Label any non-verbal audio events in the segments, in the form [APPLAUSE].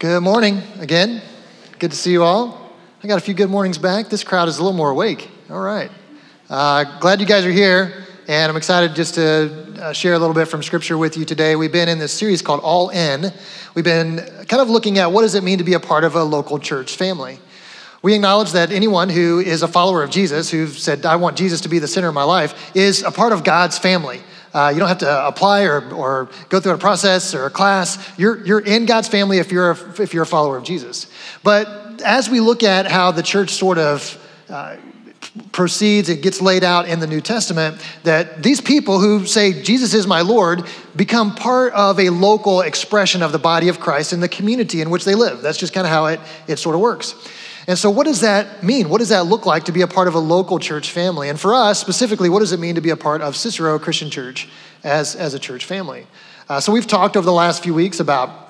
Good morning again. Good to see you all. I got a few good mornings back. This crowd is a little more awake. All right. Uh, glad you guys are here, and I'm excited just to uh, share a little bit from Scripture with you today. We've been in this series called All In. We've been kind of looking at what does it mean to be a part of a local church family. We acknowledge that anyone who is a follower of Jesus, who said, I want Jesus to be the center of my life, is a part of God's family. Uh, you don't have to apply or, or go through a process or a class. You're, you're in God's family if you're, a, if you're a follower of Jesus. But as we look at how the church sort of uh, proceeds, it gets laid out in the New Testament that these people who say, Jesus is my Lord, become part of a local expression of the body of Christ in the community in which they live. That's just kind of how it, it sort of works. And so, what does that mean? What does that look like to be a part of a local church family? And for us, specifically, what does it mean to be a part of Cicero Christian Church as, as a church family? Uh, so, we've talked over the last few weeks about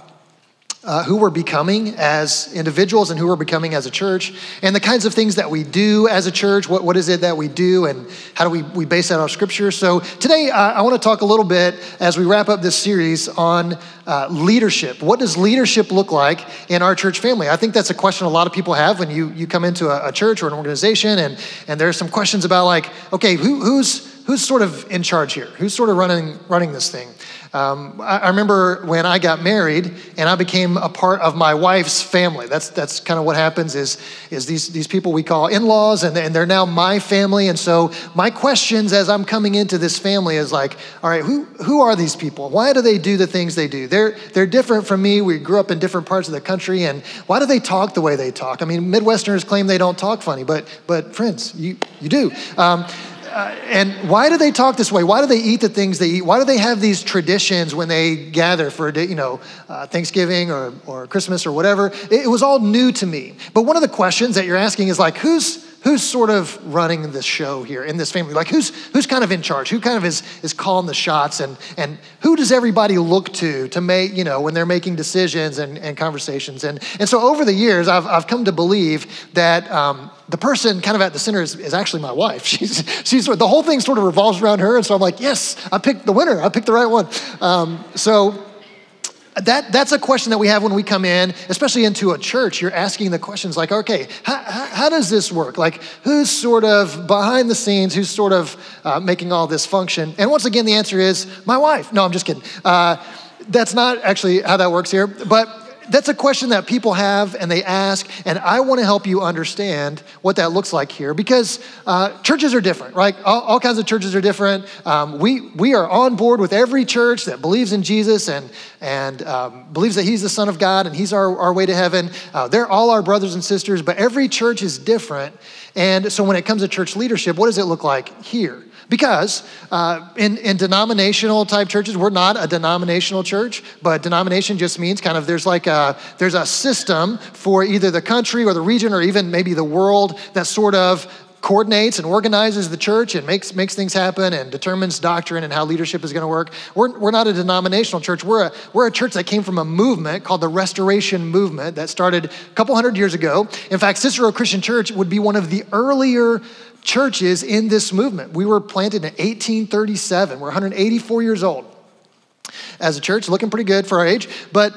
uh, who we're becoming as individuals and who we're becoming as a church, and the kinds of things that we do as a church. What, what is it that we do, and how do we, we base that on scripture? So, today I want to talk a little bit as we wrap up this series on uh, leadership. What does leadership look like in our church family? I think that's a question a lot of people have when you, you come into a, a church or an organization, and, and there's some questions about, like, okay, who, who's, who's sort of in charge here? Who's sort of running, running this thing? Um, I, I, remember when I got married and I became a part of my wife's family. That's, that's kind of what happens is, is these, these people we call in-laws and, and they're now my family. And so my questions as I'm coming into this family is like, all right, who, who are these people? Why do they do the things they do? They're, they're different from me. We grew up in different parts of the country. And why do they talk the way they talk? I mean, Midwesterners claim they don't talk funny, but, but friends, you, you do. Um, uh, and why do they talk this way? Why do they eat the things they eat? Why do they have these traditions when they gather for you know uh, Thanksgiving or, or Christmas or whatever? It, it was all new to me. But one of the questions that you're asking is like, who's who's sort of running the show here in this family? Like who's who's kind of in charge? Who kind of is is calling the shots? And and who does everybody look to to make, you know, when they're making decisions and, and conversations? And and so over the years, I've I've come to believe that um, the person kind of at the center is, is actually my wife. [LAUGHS] She's, she's, the whole thing sort of revolves around her. And so I'm like, yes, I picked the winner. I picked the right one. Um, so that, that's a question that we have when we come in, especially into a church. You're asking the questions like, okay, how, how does this work? Like, who's sort of behind the scenes? Who's sort of uh, making all this function? And once again, the answer is my wife. No, I'm just kidding. Uh, that's not actually how that works here. But that's a question that people have and they ask, and I want to help you understand what that looks like here because uh, churches are different, right? All, all, kinds of churches are different. Um, we, we are on board with every church that believes in Jesus and, and um, believes that He's the Son of God and He's our, our way to heaven. Uh, they're all our brothers and sisters, but every church is different. And so when it comes to church leadership, what does it look like here? Because uh, in, in denominational type churches, we're not a denominational church, but denomination just means kind of there's like a, there's a system for either the country or the region or even maybe the world that sort of coordinates and organizes the church and makes, makes things happen and determines doctrine and how leadership is going to work. We're, we're not a denominational church. We're a, we're a church that came from a movement called the Restoration Movement that started a couple hundred years ago. In fact, Cicero Christian Church would be one of the earlier churches in this movement. We were planted in 1837. We're 184 years old as a church, looking pretty good for our age. But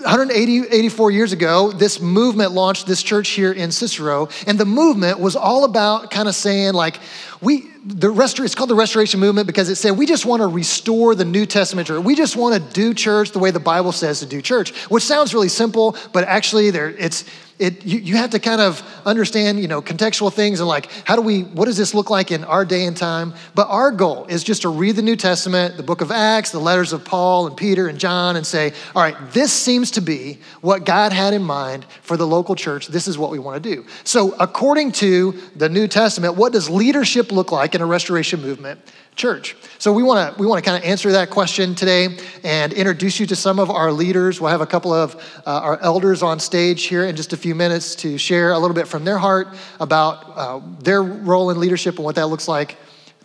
180, 84 years ago, this movement launched this church here in Cicero. And the movement was all about kind of saying, like, we, the restor- it's called the Restoration Movement because it said we just want to restore the New Testament church. We just want to do church the way the Bible says to do church, which sounds really simple, but actually there, it's, it, you, you have to kind of understand, you know, contextual things and like, how do we, what does this look like in our day and time? But our goal is just to read the New Testament, the book of Acts, the letters of Paul and Peter and John, and say, all right, this seems to be what God had in mind for the local church. This is what we want to do. So, according to the New Testament, what does leadership look like in a restoration movement? Church. So we want to we want to kind of answer that question today and introduce you to some of our leaders. We'll have a couple of uh, our elders on stage here in just a few minutes to share a little bit from their heart about uh, their role in leadership and what that looks like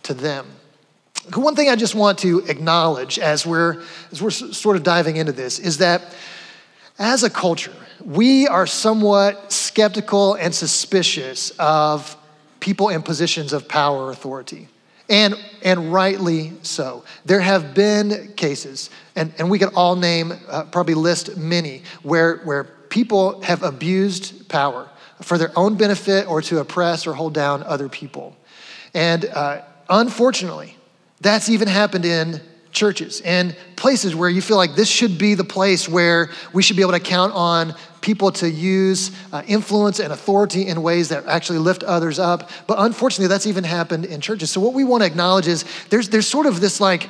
to them. One thing I just want to acknowledge as we're as we're sort of diving into this is that as a culture, we are somewhat skeptical and suspicious of people in positions of power or authority and, and rightly so. There have been cases, and, and we could all name, uh, probably list many, where, where people have abused power for their own benefit or to oppress or hold down other people. And uh, unfortunately, that's even happened in churches and places where you feel like this should be the place where we should be able to count on people to use uh, influence and authority in ways that actually lift others up. But unfortunately, that's even happened in churches. So, what we want to acknowledge is there's, there's sort of this like,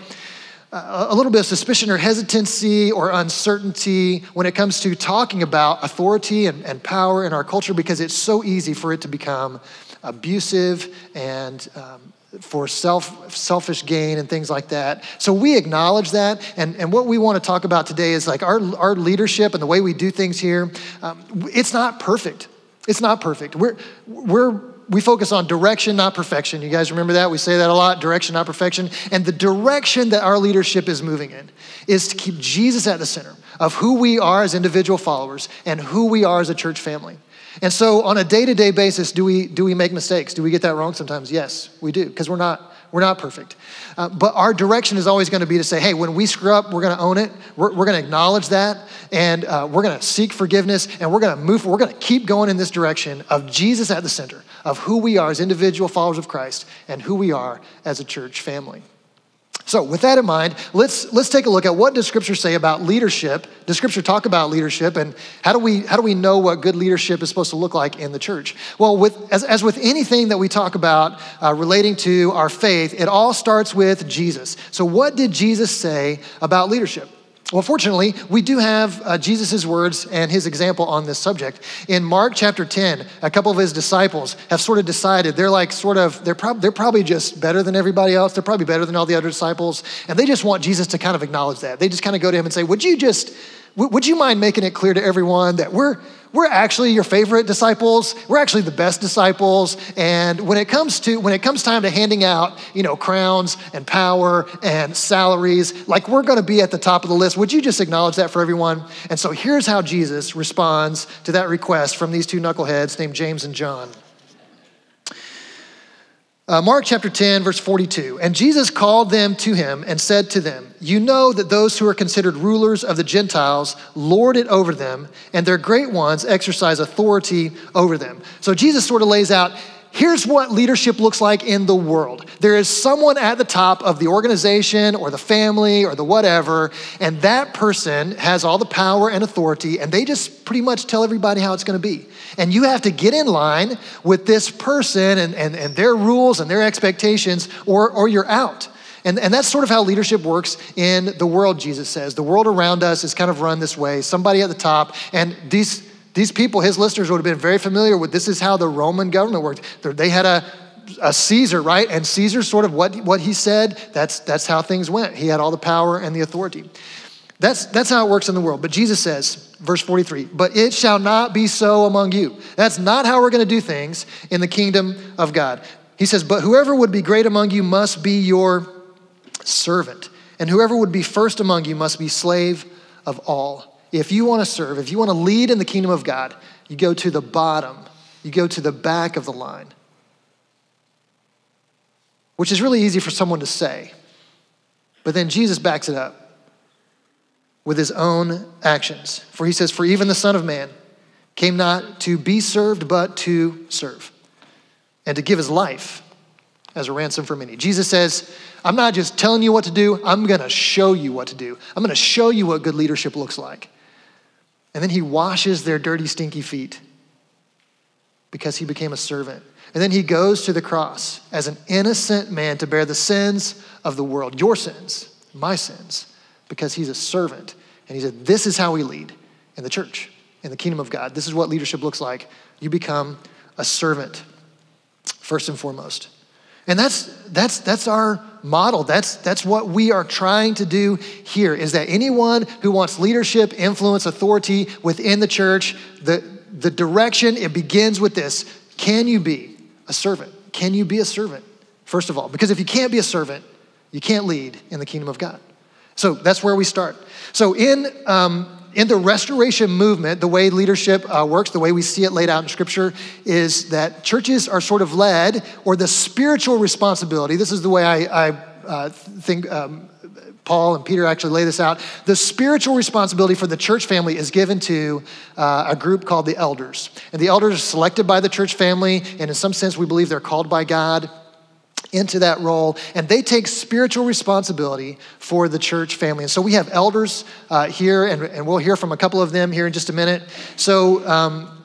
uh, a little bit of suspicion or hesitancy or uncertainty when it comes to talking about authority and, and power in our culture because it's so easy for it to become abusive and um, for self, selfish gain and things like that. So we acknowledge that. And, and what we want to talk about today is like our, our leadership and the way we do things here. Um, it's not perfect. It's not perfect. We're, we're, we focus on direction, not perfection. You guys remember that? We say that a lot direction, not perfection. And the direction that our leadership is moving in is to keep Jesus at the center of who we are as individual followers and who we are as a church family. And so on a day-to-day basis, do we, do we make mistakes? Do we get that wrong sometimes? Yes, we do, because we're not, we're not perfect. Uh, but our direction is always going to be to say, hey, when we screw up, we're going to own it. We're, we're going to acknowledge that, and uh, we're going to seek forgiveness, and we're going to move, we're going to keep going in this direction of Jesus at the center of who we are as individual followers of Christ and who we are as a church family. So, with that in mind, let's, let's take a look at what does Scripture say about leadership? Does Scripture talk about leadership, and how do we, how do we know what good leadership is supposed to look like in the church? Well, with, as, as with anything that we talk about uh, relating to our faith, it all starts with Jesus. So, what did Jesus say about leadership? Well, fortunately, we do have uh, Jesus' words and his example on this subject. In Mark chapter 10, a couple of his disciples have sort of decided they're like, sort of, they're, prob- they're probably just better than everybody else. They're probably better than all the other disciples. And they just want Jesus to kind of acknowledge that. They just kind of go to him and say, Would you just, would you mind making it clear to everyone that we're, we're actually your favorite disciples. We're actually the best disciples. And when it comes to when it comes time to handing out, you know, crowns and power and salaries, like we're going to be at the top of the list. Would you just acknowledge that for everyone? And so here's how Jesus responds to that request from these two knuckleheads named James and John. Uh, Mark chapter 10, verse 42. And Jesus called them to him and said to them, You know that those who are considered rulers of the Gentiles lord it over them, and their great ones exercise authority over them. So Jesus sort of lays out here's what leadership looks like in the world there is someone at the top of the organization or the family or the whatever, and that person has all the power and authority, and they just pretty much tell everybody how it's going to be. And you have to get in line with this person and, and, and their rules and their expectations, or, or you're out. And, and that's sort of how leadership works in the world, Jesus says. The world around us is kind of run this way somebody at the top, and these, these people, his listeners, would have been very familiar with this is how the Roman government worked. They had a, a Caesar, right? And Caesar sort of what, what he said, that's, that's how things went. He had all the power and the authority. That's, that's how it works in the world. But Jesus says, verse 43, but it shall not be so among you. That's not how we're going to do things in the kingdom of God. He says, but whoever would be great among you must be your servant, and whoever would be first among you must be slave of all. If you want to serve, if you want to lead in the kingdom of God, you go to the bottom, you go to the back of the line, which is really easy for someone to say. But then Jesus backs it up with his own actions. For he says, For even the Son of Man came not to be served, but to serve, and to give his life as a ransom for many. Jesus says, I'm not just telling you what to do, I'm gonna show you what to do. I'm gonna show you what good leadership looks like. And then he washes their dirty, stinky feet because he became a servant. And then he goes to the cross as an innocent man to bear the sins of the world, your sins, my sins because he's a servant. And he said, This is how we lead in the church, in the kingdom of God. This is what leadership looks like. You become a servant, first and foremost. And that's, that's, that's our model. That's, that's what we are trying to do here is that anyone who wants leadership, influence, authority within the church, the, the direction, it begins with this. Can you be a servant? Can you be a servant, first of all? Because if you can't be a servant, you can't lead in the kingdom of God. So that's where we start. So in um, in the restoration movement, the way leadership uh, works, the way we see it laid out in Scripture, is that churches are sort of led, or the spiritual responsibility. This is the way I, I uh, think. Um, Paul and Peter actually lay this out. The spiritual responsibility for the church family is given to uh, a group called the elders. And the elders are selected by the church family, and in some sense, we believe they're called by God into that role, and they take spiritual responsibility for the church family. And so we have elders uh, here, and, and we'll hear from a couple of them here in just a minute. So, um,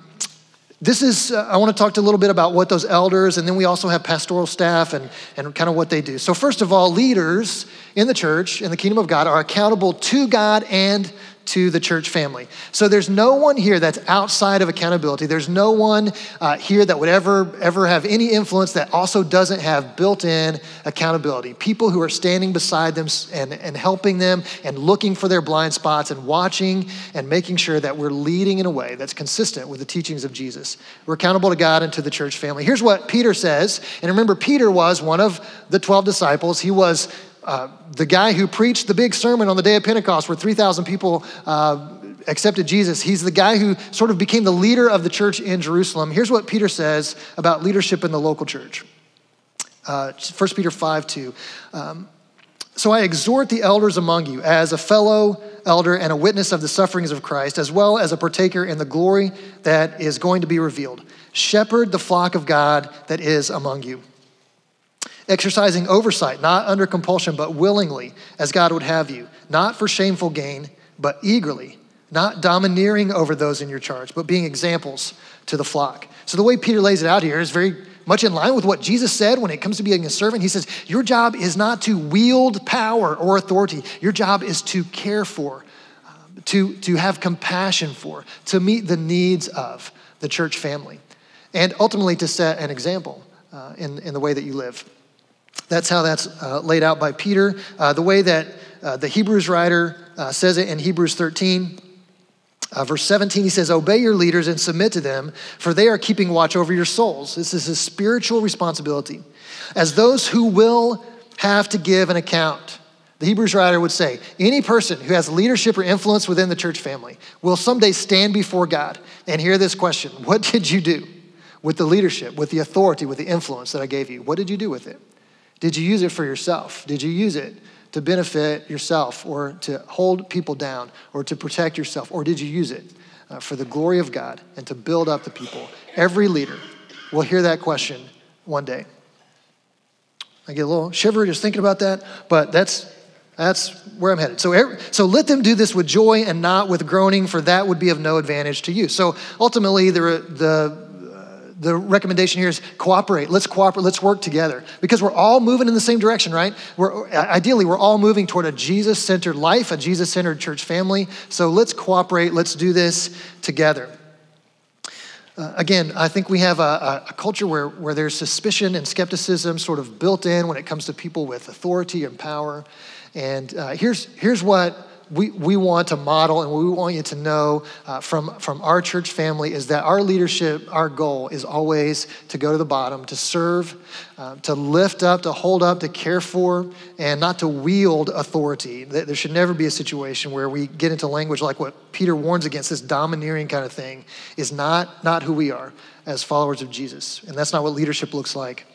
this is, uh, I want to talk a little bit about what those elders, and then we also have pastoral staff and, and kind of what they do. So, first of all, leaders in the church, in the kingdom of God, are accountable to God and to the church family. So there's no one here that's outside of accountability. There's no one uh, here that would ever ever have any influence that also doesn't have built-in accountability. People who are standing beside them and, and helping them and looking for their blind spots and watching and making sure that we're leading in a way that's consistent with the teachings of Jesus. We're accountable to God and to the church family. Here's what Peter says. And remember, Peter was one of the 12 disciples. He was uh, the guy who preached the big sermon on the day of Pentecost, where 3,000 people uh, accepted Jesus, he's the guy who sort of became the leader of the church in Jerusalem. Here's what Peter says about leadership in the local church uh, 1 Peter 5 2. Um, so I exhort the elders among you as a fellow elder and a witness of the sufferings of Christ, as well as a partaker in the glory that is going to be revealed. Shepherd the flock of God that is among you exercising oversight, not under compulsion, but willingly, as God would have you, not for shameful gain, but eagerly, not domineering over those in your charge, but being examples to the flock. So the way Peter lays it out here is very much in line with what Jesus said when it comes to being a servant. He says, Your job is not to wield power or authority, your job is to care for, to, to have compassion for, to meet the needs of the church family, and ultimately to set an example uh, in, in the way that you live. That's how that's uh, laid out by Peter. Uh, the way that uh, the Hebrews writer uh, says it in Hebrews 13, uh, verse 17, he says, Obey your leaders and submit to them, for they are keeping watch over your souls. This is a spiritual responsibility. As those who will have to give an account. The Hebrews writer would say, any person who has leadership or influence within the church family will someday stand before God and hear this question What did you do with the leadership, with the authority, with the influence that I gave you? What did you do with it? Did you use it for yourself? Did you use it to benefit yourself or to hold people down or to protect yourself? Or did you use it uh, for the glory of God and to build up the people? Every leader will hear that question one day. I get a little shivery just thinking about that, but that's that's where I'm headed. So, so let them do this with joy and not with groaning, for that would be of no advantage to you. So ultimately, the, the the recommendation here is cooperate. Let's cooperate. Let's work together because we're all moving in the same direction, right? We're ideally we're all moving toward a Jesus-centered life, a Jesus-centered church family. So let's cooperate. Let's do this together. Uh, again, I think we have a, a, culture where, where there's suspicion and skepticism sort of built in when it comes to people with authority and power. And uh, here's, here's what we, we want to model and we want you to know uh, from, from our church family is that our leadership, our goal is always to go to the bottom, to serve, uh, to lift up, to hold up, to care for, and not to wield authority. There should never be a situation where we get into language like what Peter warns against, this domineering kind of thing, is not, not who we are as followers of Jesus. And that's not what leadership looks like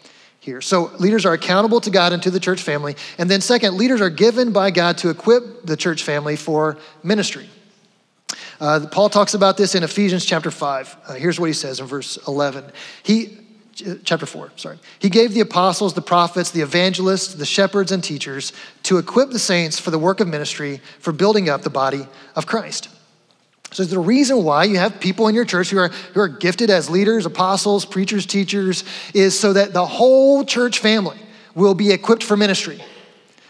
here. So leaders are accountable to God and to the church family. And then, second, leaders are given by God to equip the church family for ministry. Uh, Paul talks about this in Ephesians chapter 5. Uh, here's what he says in verse 11. He, chapter 4, sorry. He gave the apostles, the prophets, the evangelists, the shepherds, and teachers to equip the saints for the work of ministry, for building up the body of Christ. So the reason why you have people in your church who are, who are gifted as leaders, apostles, preachers, teachers, is so that the whole church family will be equipped for ministry.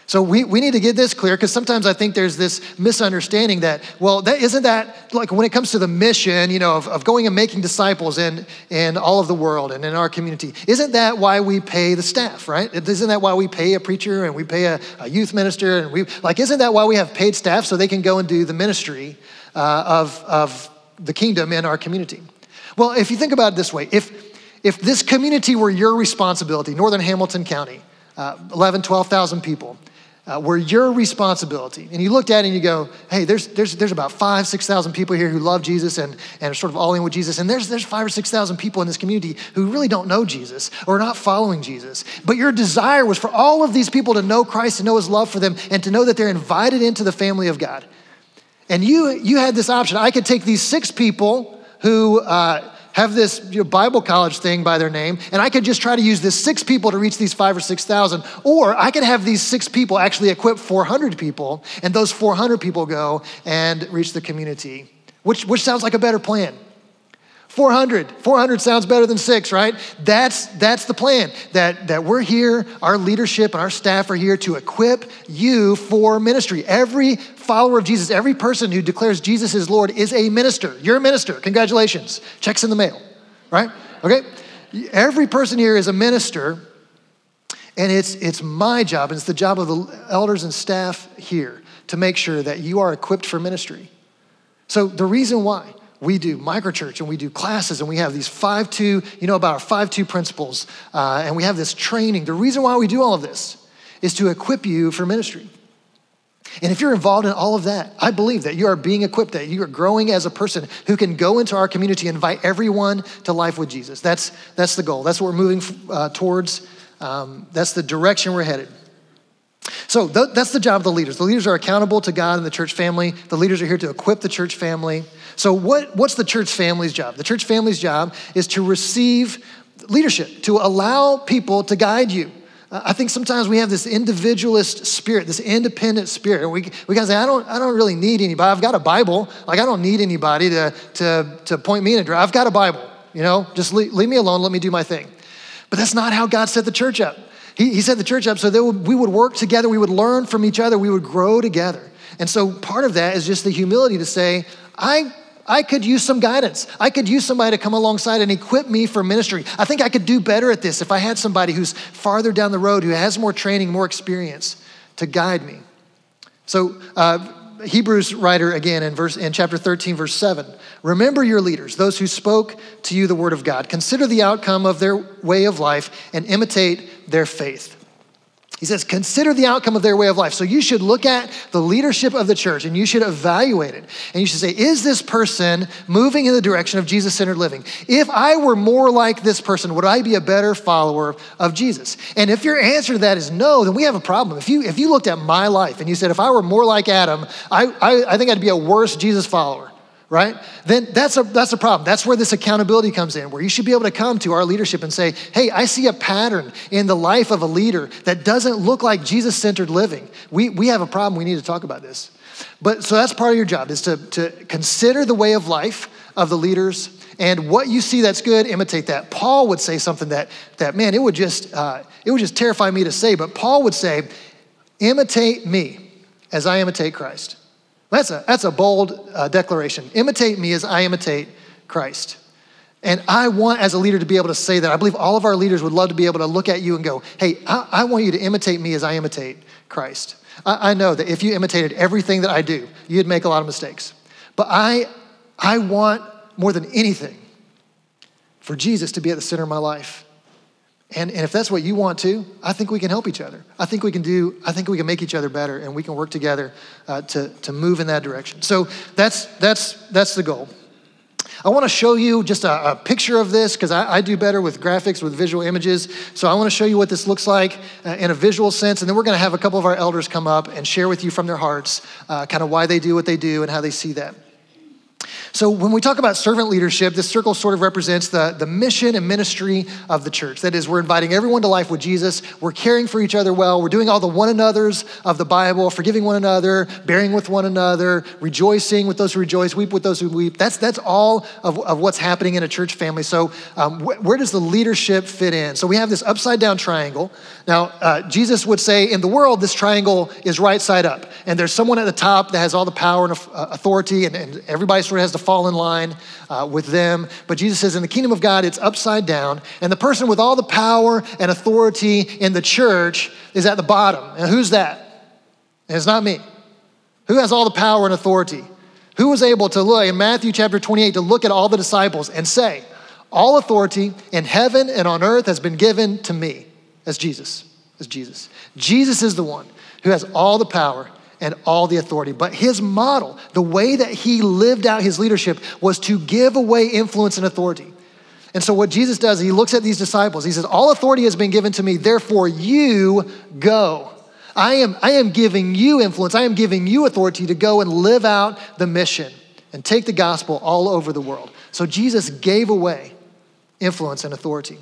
So we, we need to get this clear because sometimes I think there's this misunderstanding that, well, that isn't that like when it comes to the mission, you know, of, of going and making disciples in, in all of the world and in our community, isn't that why we pay the staff, right? Isn't that why we pay a preacher and we pay a, a youth minister and we like isn't that why we have paid staff so they can go and do the ministry uh, of, of the kingdom in our community. Well, if you think about it this way, if, if this community were your responsibility, Northern Hamilton County, uh, 11, 12,000 people, uh, were your responsibility. And you looked at it and you go, hey, there's, there's, there's about five, 6,000 people here who love Jesus and, and are sort of all in with Jesus. And there's, there's five or 6,000 people in this community who really don't know Jesus or are not following Jesus. But your desire was for all of these people to know Christ, to know his love for them, and to know that they're invited into the family of God. And you, you had this option. I could take these six people who, uh, have this Bible college thing by their name, and I could just try to use this six people to reach these five or 6,000. Or I could have these six people actually equip 400 people, and those 400 people go and reach the community. Which, which sounds like a better plan? 400. 400 sounds better than six, right? That's, that's the plan. That, that we're here, our leadership and our staff are here to equip you for ministry. Every follower of Jesus, every person who declares Jesus is Lord is a minister. You're a minister. Congratulations. Checks in the mail, right? Okay? Every person here is a minister, and it's, it's my job, and it's the job of the elders and staff here to make sure that you are equipped for ministry. So, the reason why we do microchurch and we do classes and we have these 5 2, you know, about our 5 2 principles, uh, and we have this training. The reason why we do all of this is to equip you for ministry. And if you're involved in all of that, I believe that you are being equipped, that you are growing as a person who can go into our community and invite everyone to life with Jesus. That's, that's the goal. That's what we're moving uh, towards. Um, that's the direction we're headed. So th- that's the job of the leaders. The leaders are accountable to God and the church family. The leaders are here to equip the church family. So, what, what's the church family's job? The church family's job is to receive leadership, to allow people to guide you. Uh, I think sometimes we have this individualist spirit, this independent spirit. We, we gotta say, I don't, I don't really need anybody. I've got a Bible. Like, I don't need anybody to, to, to point me in a direction. I've got a Bible, you know? Just leave, leave me alone, let me do my thing. But that's not how God set the church up. He, he set the church up so that we would work together, we would learn from each other, we would grow together. And so part of that is just the humility to say, I I could use some guidance. I could use somebody to come alongside and equip me for ministry. I think I could do better at this if I had somebody who's farther down the road, who has more training, more experience to guide me. So, uh, Hebrews writer again in verse in chapter 13 verse 7 remember your leaders those who spoke to you the word of God consider the outcome of their way of life and imitate their faith he says, consider the outcome of their way of life. So you should look at the leadership of the church and you should evaluate it. And you should say, is this person moving in the direction of Jesus centered living? If I were more like this person, would I be a better follower of Jesus? And if your answer to that is no, then we have a problem. If you, if you looked at my life and you said, if I were more like Adam, I, I, I think I'd be a worse Jesus follower right? Then that's a, that's a problem. That's where this accountability comes in, where you should be able to come to our leadership and say, hey, I see a pattern in the life of a leader that doesn't look like Jesus centered living. We, we have a problem. We need to talk about this. But so that's part of your job is to, to consider the way of life of the leaders and what you see that's good, imitate that. Paul would say something that, that man, it would just, uh, it would just terrify me to say, but Paul would say, imitate me as I imitate Christ. That's a, that's a bold uh, declaration. Imitate me as I imitate Christ. And I want, as a leader, to be able to say that. I believe all of our leaders would love to be able to look at you and go, hey, I, I want you to imitate me as I imitate Christ. I, I know that if you imitated everything that I do, you'd make a lot of mistakes. But I, I want more than anything for Jesus to be at the center of my life. And, and if that's what you want to, I think we can help each other. I think we can do, I think we can make each other better and we can work together uh, to, to move in that direction. So that's, that's, that's the goal. I want to show you just a, a picture of this because I, I, do better with graphics, with visual images. So I want to show you what this looks like uh, in a visual sense. And then we're going to have a couple of our elders come up and share with you from their hearts uh, kind of why they do what they do and how they see that. So, when we talk about servant leadership, this circle sort of represents the, the mission and ministry of the church. That is, we're inviting everyone to life with Jesus. We're caring for each other well. We're doing all the one another's of the Bible, forgiving one another, bearing with one another, rejoicing with those who rejoice, weep with those who weep. That's, that's all of, of what's happening in a church family. So, um, wh- where does the leadership fit in? So, we have this upside down triangle. Now, uh, Jesus would say, in the world, this triangle is right side up. And there's someone at the top that has all the power and uh, authority, and, and everybody has to fall in line uh, with them. But Jesus says in the kingdom of God, it's upside down. And the person with all the power and authority in the church is at the bottom. And who's that? And it's not me. Who has all the power and authority? Who was able to look in Matthew chapter 28 to look at all the disciples and say, All authority in heaven and on earth has been given to me, as Jesus, as Jesus. Jesus is the one who has all the power and all the authority. But his model, the way that he lived out his leadership, was to give away influence and authority. And so, what Jesus does, he looks at these disciples. He says, All authority has been given to me, therefore, you go. I am, I am giving you influence. I am giving you authority to go and live out the mission and take the gospel all over the world. So, Jesus gave away influence and authority.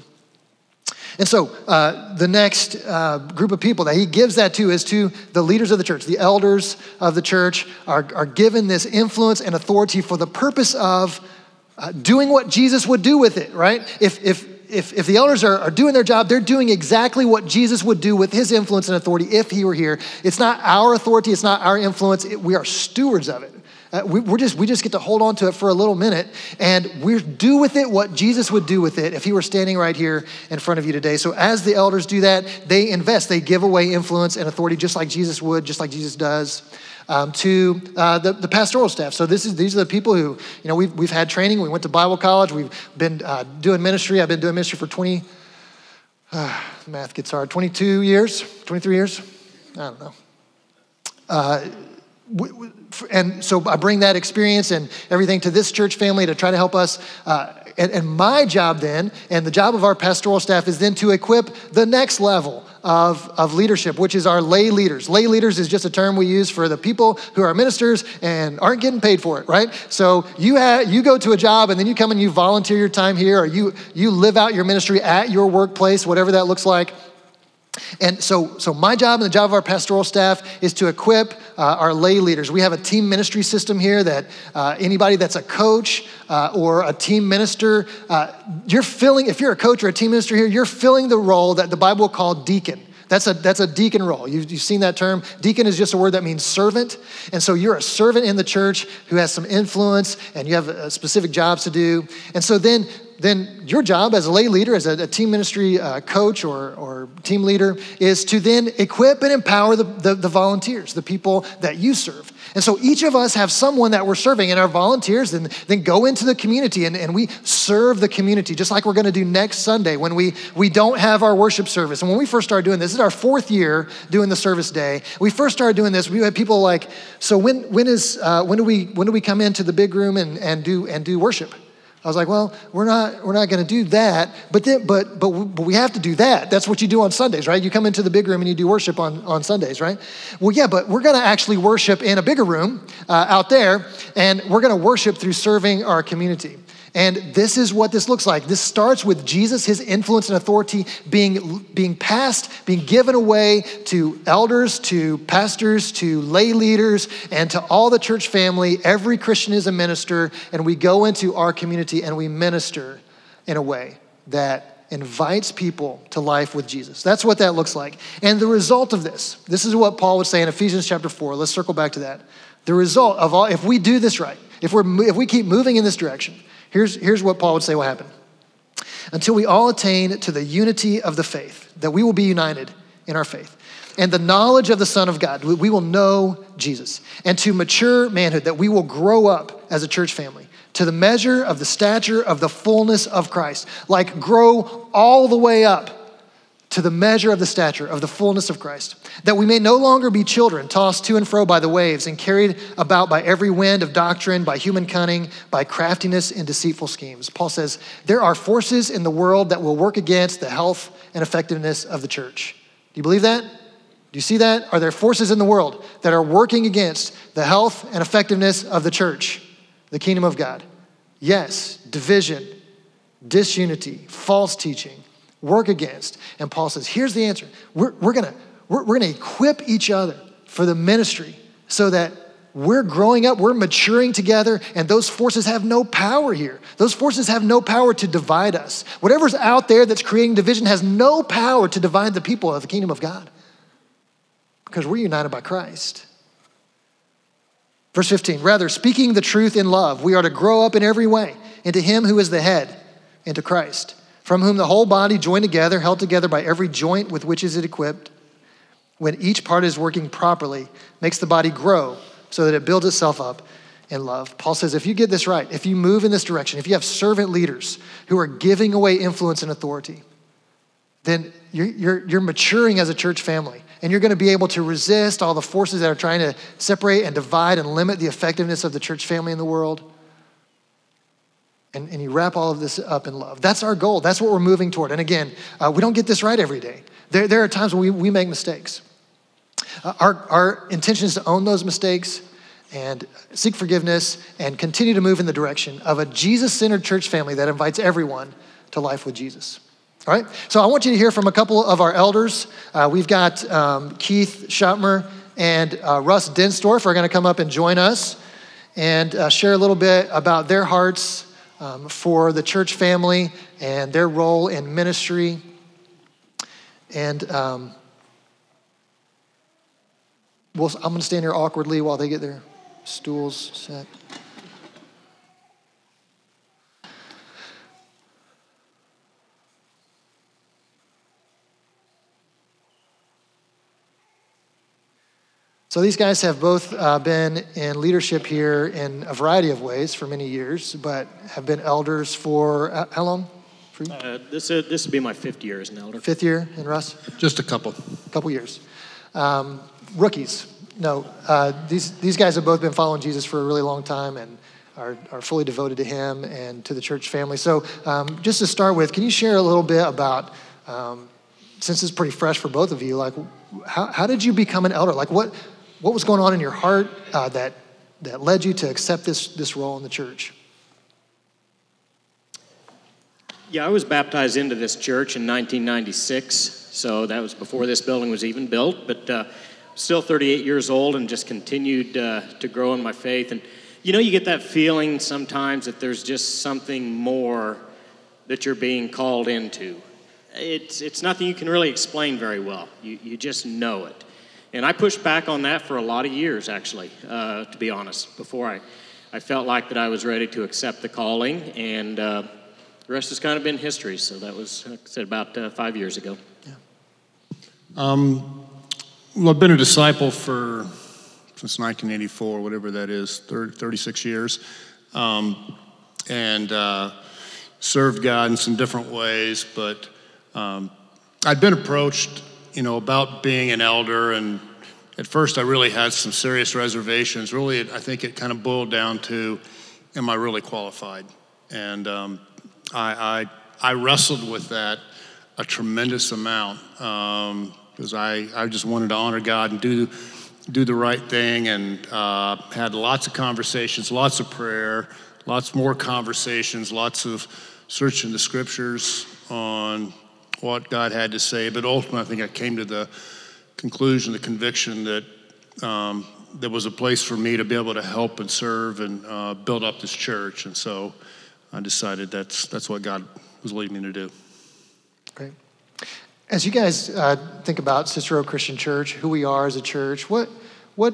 And so, uh, the next uh, group of people that he gives that to is to the leaders of the church. The elders of the church are, are given this influence and authority for the purpose of uh, doing what Jesus would do with it, right? If, if, if, if the elders are, are doing their job, they're doing exactly what Jesus would do with his influence and authority if he were here. It's not our authority, it's not our influence, it, we are stewards of it. Uh, we, we're just, we just get to hold on to it for a little minute and we do with it what Jesus would do with it if he were standing right here in front of you today. So, as the elders do that, they invest, they give away influence and authority just like Jesus would, just like Jesus does. Um, to uh, the, the pastoral staff. So this is these are the people who you know we've, we've had training. We went to Bible college. We've been uh, doing ministry. I've been doing ministry for 20. Uh, [SIGHS] math gets hard. 22 years, 23 years. I don't know. And so I bring that experience and everything to this church family to try to help us. Uh, and, and, my job then, and the job of our pastoral staff, is then to equip the next level of, of leadership, which is our lay leaders. Lay leaders is just a term we use for the people who are ministers and aren't getting paid for it, right? So you, you go to a job and then you come and you volunteer your time here, or you, you live out your ministry at your workplace, whatever that looks like. And so, so my job and the job of our pastoral staff is to equip uh, our lay leaders. We have a team ministry system here that uh, anybody that's a coach uh, or a team minister, uh, you're filling, if you're a coach or a team minister here, you're filling the role that the Bible called deacon. That's a, that's a deacon role. You've, you've seen that term. Deacon is just a word that means servant. And so you're a servant in the church who has some influence and you have specific jobs to do. And so then then your job as a lay leader, as a, a team ministry uh, coach or, or team leader, is to then equip and empower the, the, the, volunteers, the people that you serve. And so each of us have someone that we're serving, and our volunteers then, then go into the community and, and we serve the community, just like we're going to do next Sunday when we, we don't have our worship service. And when we first started doing this, this is our fourth year doing the service day. We first started doing this, we had people like, so when, when, is, uh, when, do, we, when do we come into the big room and, and, do, and do worship? I was like, well, we're not, we're not going to do that, but, then, but, but, but we have to do that. That's what you do on Sundays, right? You come into the big room and you do worship on, on Sundays, right? Well, yeah, but we're going to actually worship in a bigger room uh, out there, and we're going to worship through serving our community. And this is what this looks like. This starts with Jesus, his influence and authority being, being passed, being given away to elders, to pastors, to lay leaders, and to all the church family. Every Christian is a minister, and we go into our community and we minister in a way that invites people to life with Jesus. That's what that looks like. And the result of this, this is what Paul would say in Ephesians chapter 4. Let's circle back to that. The result of all, if we do this right, if, we're, if we keep moving in this direction, Here's, here's what Paul would say will happen. Until we all attain to the unity of the faith, that we will be united in our faith, and the knowledge of the Son of God, we will know Jesus, and to mature manhood, that we will grow up as a church family to the measure of the stature of the fullness of Christ, like grow all the way up to the measure of the stature of the fullness of Christ, that we may no longer be children tossed to and fro by the waves and carried about by every wind of doctrine, by human cunning, by craftiness and deceitful schemes. Paul says, There are forces in the world that will work against the health and effectiveness of the church. Do you believe that? Do you see that? Are there forces in the world that are working against the health and effectiveness of the church, the kingdom of God? Yes, division, disunity, false teaching work against. And Paul says, here's the answer. We're, we're gonna we're, we're gonna equip each other for the ministry so that we're growing up, we're maturing together, and those forces have no power here. Those forces have no power to divide us. Whatever's out there that's creating division has no power to divide the people of the kingdom of God because we're united by Christ. Verse 15, rather, speaking the truth in love, we are to grow up in every way into Him who is the head, into Christ from whom the whole body, joined together, held together by every joint with which is it equipped, when each part is working properly, makes the body grow so that it builds itself up in love. Paul says if you get this right, if you move in this direction, if you have servant leaders who are giving away influence and authority, then you're, you're, you're maturing as a church family and you're going to be able to resist all the forces that are trying to separate and divide and limit the effectiveness of the church family in the world. And, and you wrap all of this up in love. That's our goal. That's what we're moving toward. And again, uh, we don't get this right every day. There, there are times when we, we make mistakes. Uh, our, our intention is to own those mistakes and seek forgiveness and continue to move in the direction of a Jesus centered church family that invites everyone to life with Jesus. All right, so I want you to hear from a couple of our elders. Uh, we've got um, Keith Schottmer and uh, Russ Densdorf are going to come up and join us and uh, share a little bit about their hearts um, for the church family and their role in ministry. And um, we'll, I'm going to stand here awkwardly while they get their stools set. So these guys have both uh, been in leadership here in a variety of ways for many years, but have been elders for uh, how long? For uh, this uh, this will be my fifth year as an elder. Fifth year in Russ? Just a couple. A couple years. Um, rookies. No, uh, these these guys have both been following Jesus for a really long time and are, are fully devoted to Him and to the church family. So um, just to start with, can you share a little bit about? Um, since it's pretty fresh for both of you, like how, how did you become an elder? Like what what was going on in your heart uh, that, that led you to accept this, this role in the church? Yeah, I was baptized into this church in 1996, so that was before this building was even built, but uh, still 38 years old and just continued uh, to grow in my faith. And you know, you get that feeling sometimes that there's just something more that you're being called into. It's, it's nothing you can really explain very well, you, you just know it. And I pushed back on that for a lot of years, actually, uh, to be honest, before I, I felt like that I was ready to accept the calling. And uh, the rest has kind of been history. So that was, like I said, about uh, five years ago. Yeah. Um, well, I've been a disciple for since 1984, whatever that is, 30, 36 years, um, and uh, served God in some different ways. But um, I'd been approached you know, about being an elder. And at first, I really had some serious reservations. Really, I think it kind of boiled down to, am I really qualified? And um, I, I, I, wrestled with that a tremendous amount because um, I, I just wanted to honor God and do, do the right thing and uh, had lots of conversations, lots of prayer, lots more conversations, lots of searching the scriptures on what God had to say. But ultimately, I think I came to the conclusion, the conviction that um, there was a place for me to be able to help and serve and uh, build up this church. And so I decided that's, that's what God was leading me to do. Great. As you guys uh, think about Cicero Christian Church, who we are as a church, what, what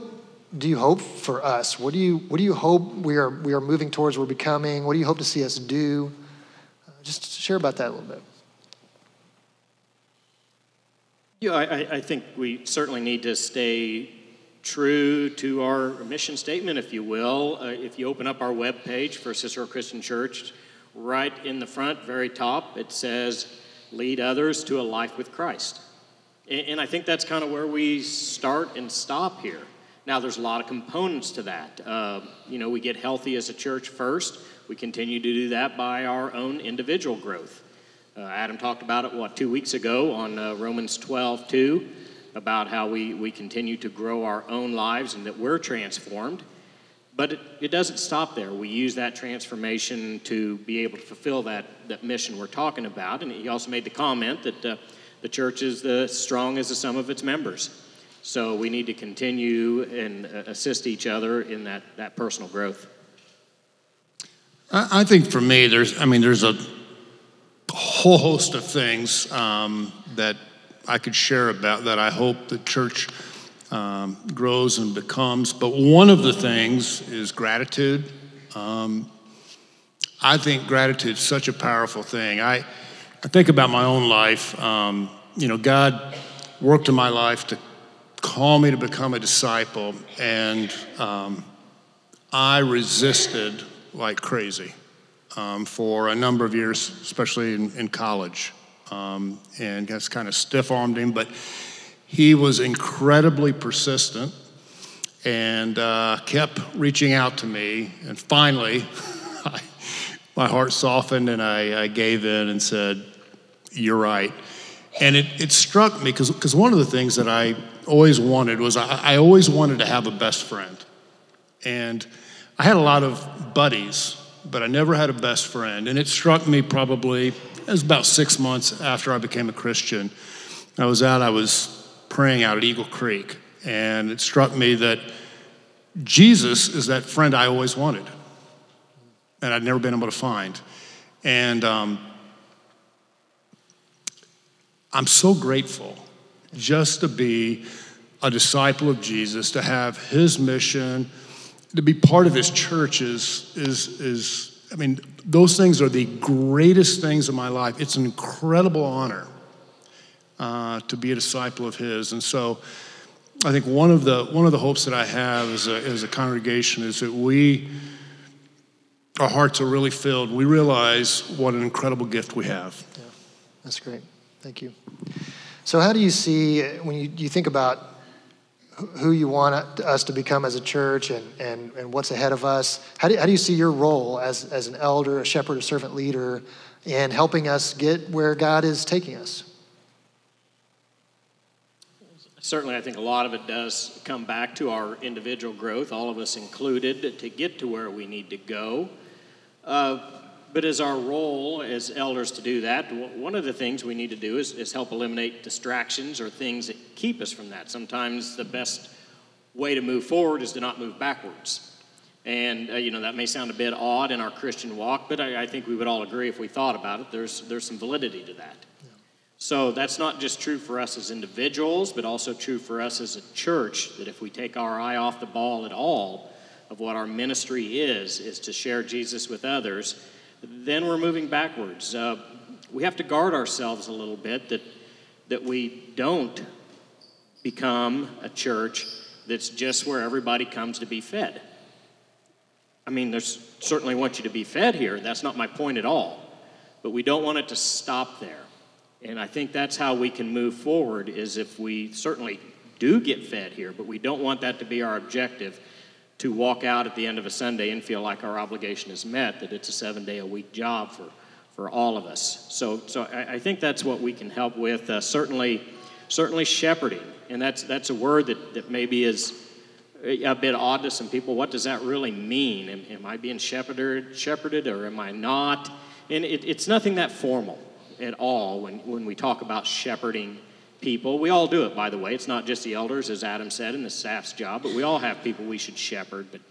do you hope for us? What do you, what do you hope we are, we are moving towards, we're becoming? What do you hope to see us do? Uh, just share about that a little bit. Yeah, I, I think we certainly need to stay true to our mission statement, if you will. Uh, if you open up our web page for Cicero Christian Church, right in the front, very top, it says, Lead others to a life with Christ. And, and I think that's kind of where we start and stop here. Now, there's a lot of components to that. Uh, you know, we get healthy as a church first. We continue to do that by our own individual growth. Uh, Adam talked about it, what, two weeks ago on uh, Romans 12, 2, about how we, we continue to grow our own lives and that we're transformed. But it, it doesn't stop there. We use that transformation to be able to fulfill that, that mission we're talking about. And he also made the comment that uh, the church is the strong as the sum of its members. So we need to continue and uh, assist each other in that, that personal growth. I think for me, there's, I mean, there's a whole host of things um, that I could share about that I hope the church um, grows and becomes. But one of the things is gratitude. Um, I think gratitude is such a powerful thing. I, I think about my own life. Um, you know, God worked in my life to call me to become a disciple, and um, I resisted like crazy um, for a number of years, especially in, in college. Um, and that's kind of stiff armed him. But he was incredibly persistent and uh, kept reaching out to me. And finally, [LAUGHS] I, my heart softened and I, I, gave in and said, You're right. And it, it struck me because one of the things that I always wanted was I, I always wanted to have a best friend. And I had a lot of buddies, but I never had a best friend. And it struck me probably, it was about six months after I became a Christian. I was out, I was praying out at Eagle Creek, and it struck me that Jesus is that friend I always wanted, and I'd never been able to find. And um, I'm so grateful just to be a disciple of Jesus, to have his mission, to be part of his church is, is, is I mean, those things are the greatest things in my life. It's an incredible honor uh, to be a disciple of his. And so I think one of the, one of the hopes that I have as a, as a congregation is that we, our hearts are really filled. We realize what an incredible gift we have. Yeah, that's great. Thank you. So, how do you see, when you, you think about who you want us to become as a church and, and, and what's ahead of us, how do, how do you see your role as, as an elder, a shepherd, a servant leader in helping us get where God is taking us? Certainly, I think a lot of it does come back to our individual growth, all of us included, to get to where we need to go. Uh, but as our role as elders to do that, one of the things we need to do is, is help eliminate distractions or things that keep us from that. Sometimes the best way to move forward is to not move backwards. And, uh, you know, that may sound a bit odd in our Christian walk, but I, I, think we would all agree if we thought about it, there's, there's some validity to that. So that's not just true for us as individuals, but also true for us as a church, that if we take our eye off the ball at all of what our ministry is, is to share Jesus with others, then we're moving backwards. Uh, we have to guard ourselves a little bit that, that we don't become a church that's just where everybody comes to be fed. I mean, there's certainly want you to be fed here. That's not my point at all. But we don't want it to stop there. And I think that's how we can move forward is if we certainly do get fed here, but we don't want that to be our objective to walk out at the end of a Sunday and feel like our obligation is met, that it's a seven day a week job for, for all of us. So, so I, I think that's what we can help with. Uh, certainly, certainly shepherding. And that's, that's a word that, that maybe is a bit odd to some people. What does that really mean? Am, am I being shepherded, shepherded or am I not? And it, it's nothing that formal at all when, when we talk about shepherding people. We all do it, by the way. It's not just the elders, as Adam said, and the staff's job, but we all have people we should shepherd. But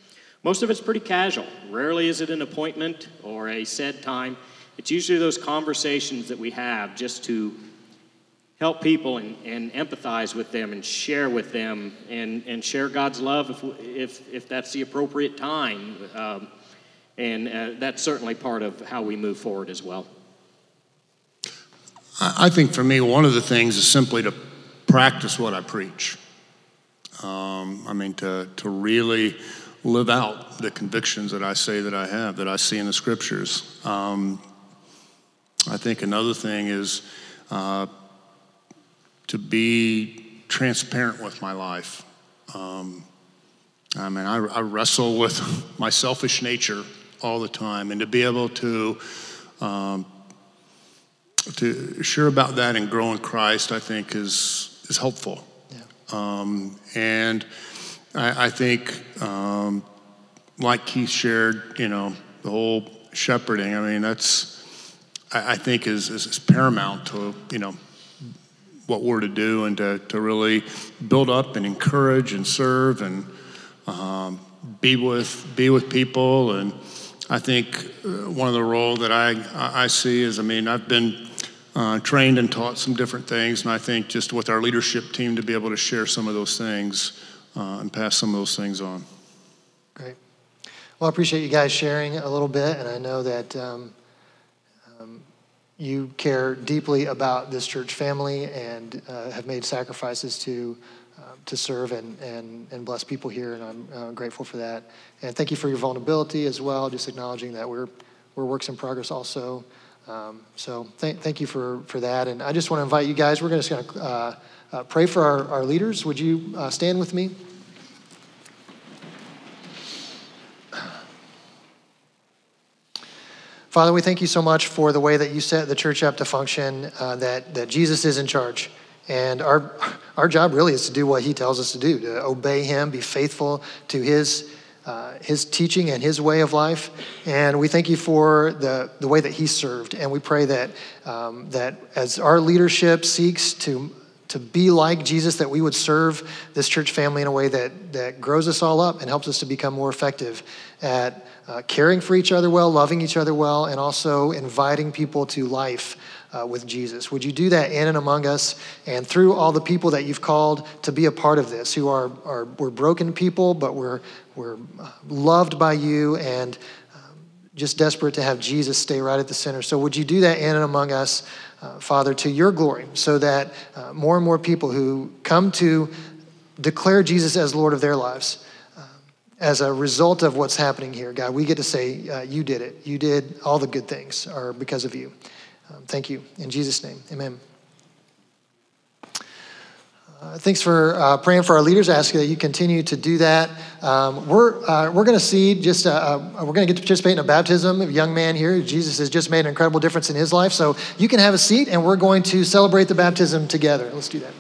most of it's pretty casual. Rarely is it an appointment or a set time. It's usually those conversations that we have just to help people and, and empathize with them and share with them and, and share God's love if, if, if that's the appropriate time. Um, and uh, that's certainly part of how we move forward as well. I think for me, one of the things is simply to practice what I preach. Um, I mean, to, to really live out the convictions that I say that I have, that I see in the scriptures. Um, I think another thing is uh, to be transparent with my life. Um, I mean, I, I, wrestle with [LAUGHS] my selfish nature all the time, and to be able to um, to share about that and grow in Christ, I think is is helpful. Yeah. Um, and I, I think, um, like Keith shared, you know, the whole shepherding. I mean, that's I, I think is, is, is paramount to you know what we're to do and to, to really build up and encourage and serve and um, be with be with people and I think uh, one of the role that I I see is I mean I've been uh, trained and taught some different things. And I think just with our leadership team to be able to share some of those things uh, and pass some of those things on. Great. Well, I appreciate you guys sharing a little bit, and I know that um, um, you care deeply about this church family and uh, have made sacrifices to. Uh, to serve and, and, and bless people here, and I'm uh, grateful for that. And thank you for your vulnerability as well, just acknowledging that we're, we're works in progress also. Um, so th- thank you for, for that. And I just want to invite you guys, we're just going to uh, uh, pray for our, our leaders. Would you uh, stand with me? Father, we thank you so much for the way that you set the church up to function, uh, that, that Jesus is in charge. And our, our job really is to do what he tells us to do, to obey him, be faithful to his, uh, his teaching and his way of life. And we thank you for the, the way that he served. And we pray that, um, that as our leadership seeks to, to be like Jesus, that we would serve this church family in a way that, that grows us all up and helps us to become more effective at uh, caring for each other well, loving each other well, and also inviting people to life uh, with Jesus. Would you do that in and among us and through all the people that you've called to be a part of this, who are, are we're broken people, but we're, we're uh, loved by you and um, just desperate to have Jesus stay right at the center. So would you do that in and among us, uh, Father, to your glory, so that uh, more and more people who come to declare Jesus as Lord of their lives as a result of what's happening here, God, we get to say, uh, You did it. You did all the good things are because of you. Um, thank you. In Jesus' name, amen. Uh, thanks for uh, praying for our leaders. I ask that you continue to do that. Um, we're uh, we're going to see just uh, uh, we're going to get to participate in a baptism of a young man here. Jesus has just made an incredible difference in his life. So you can have a seat, and we're going to celebrate the baptism together. Let's do that.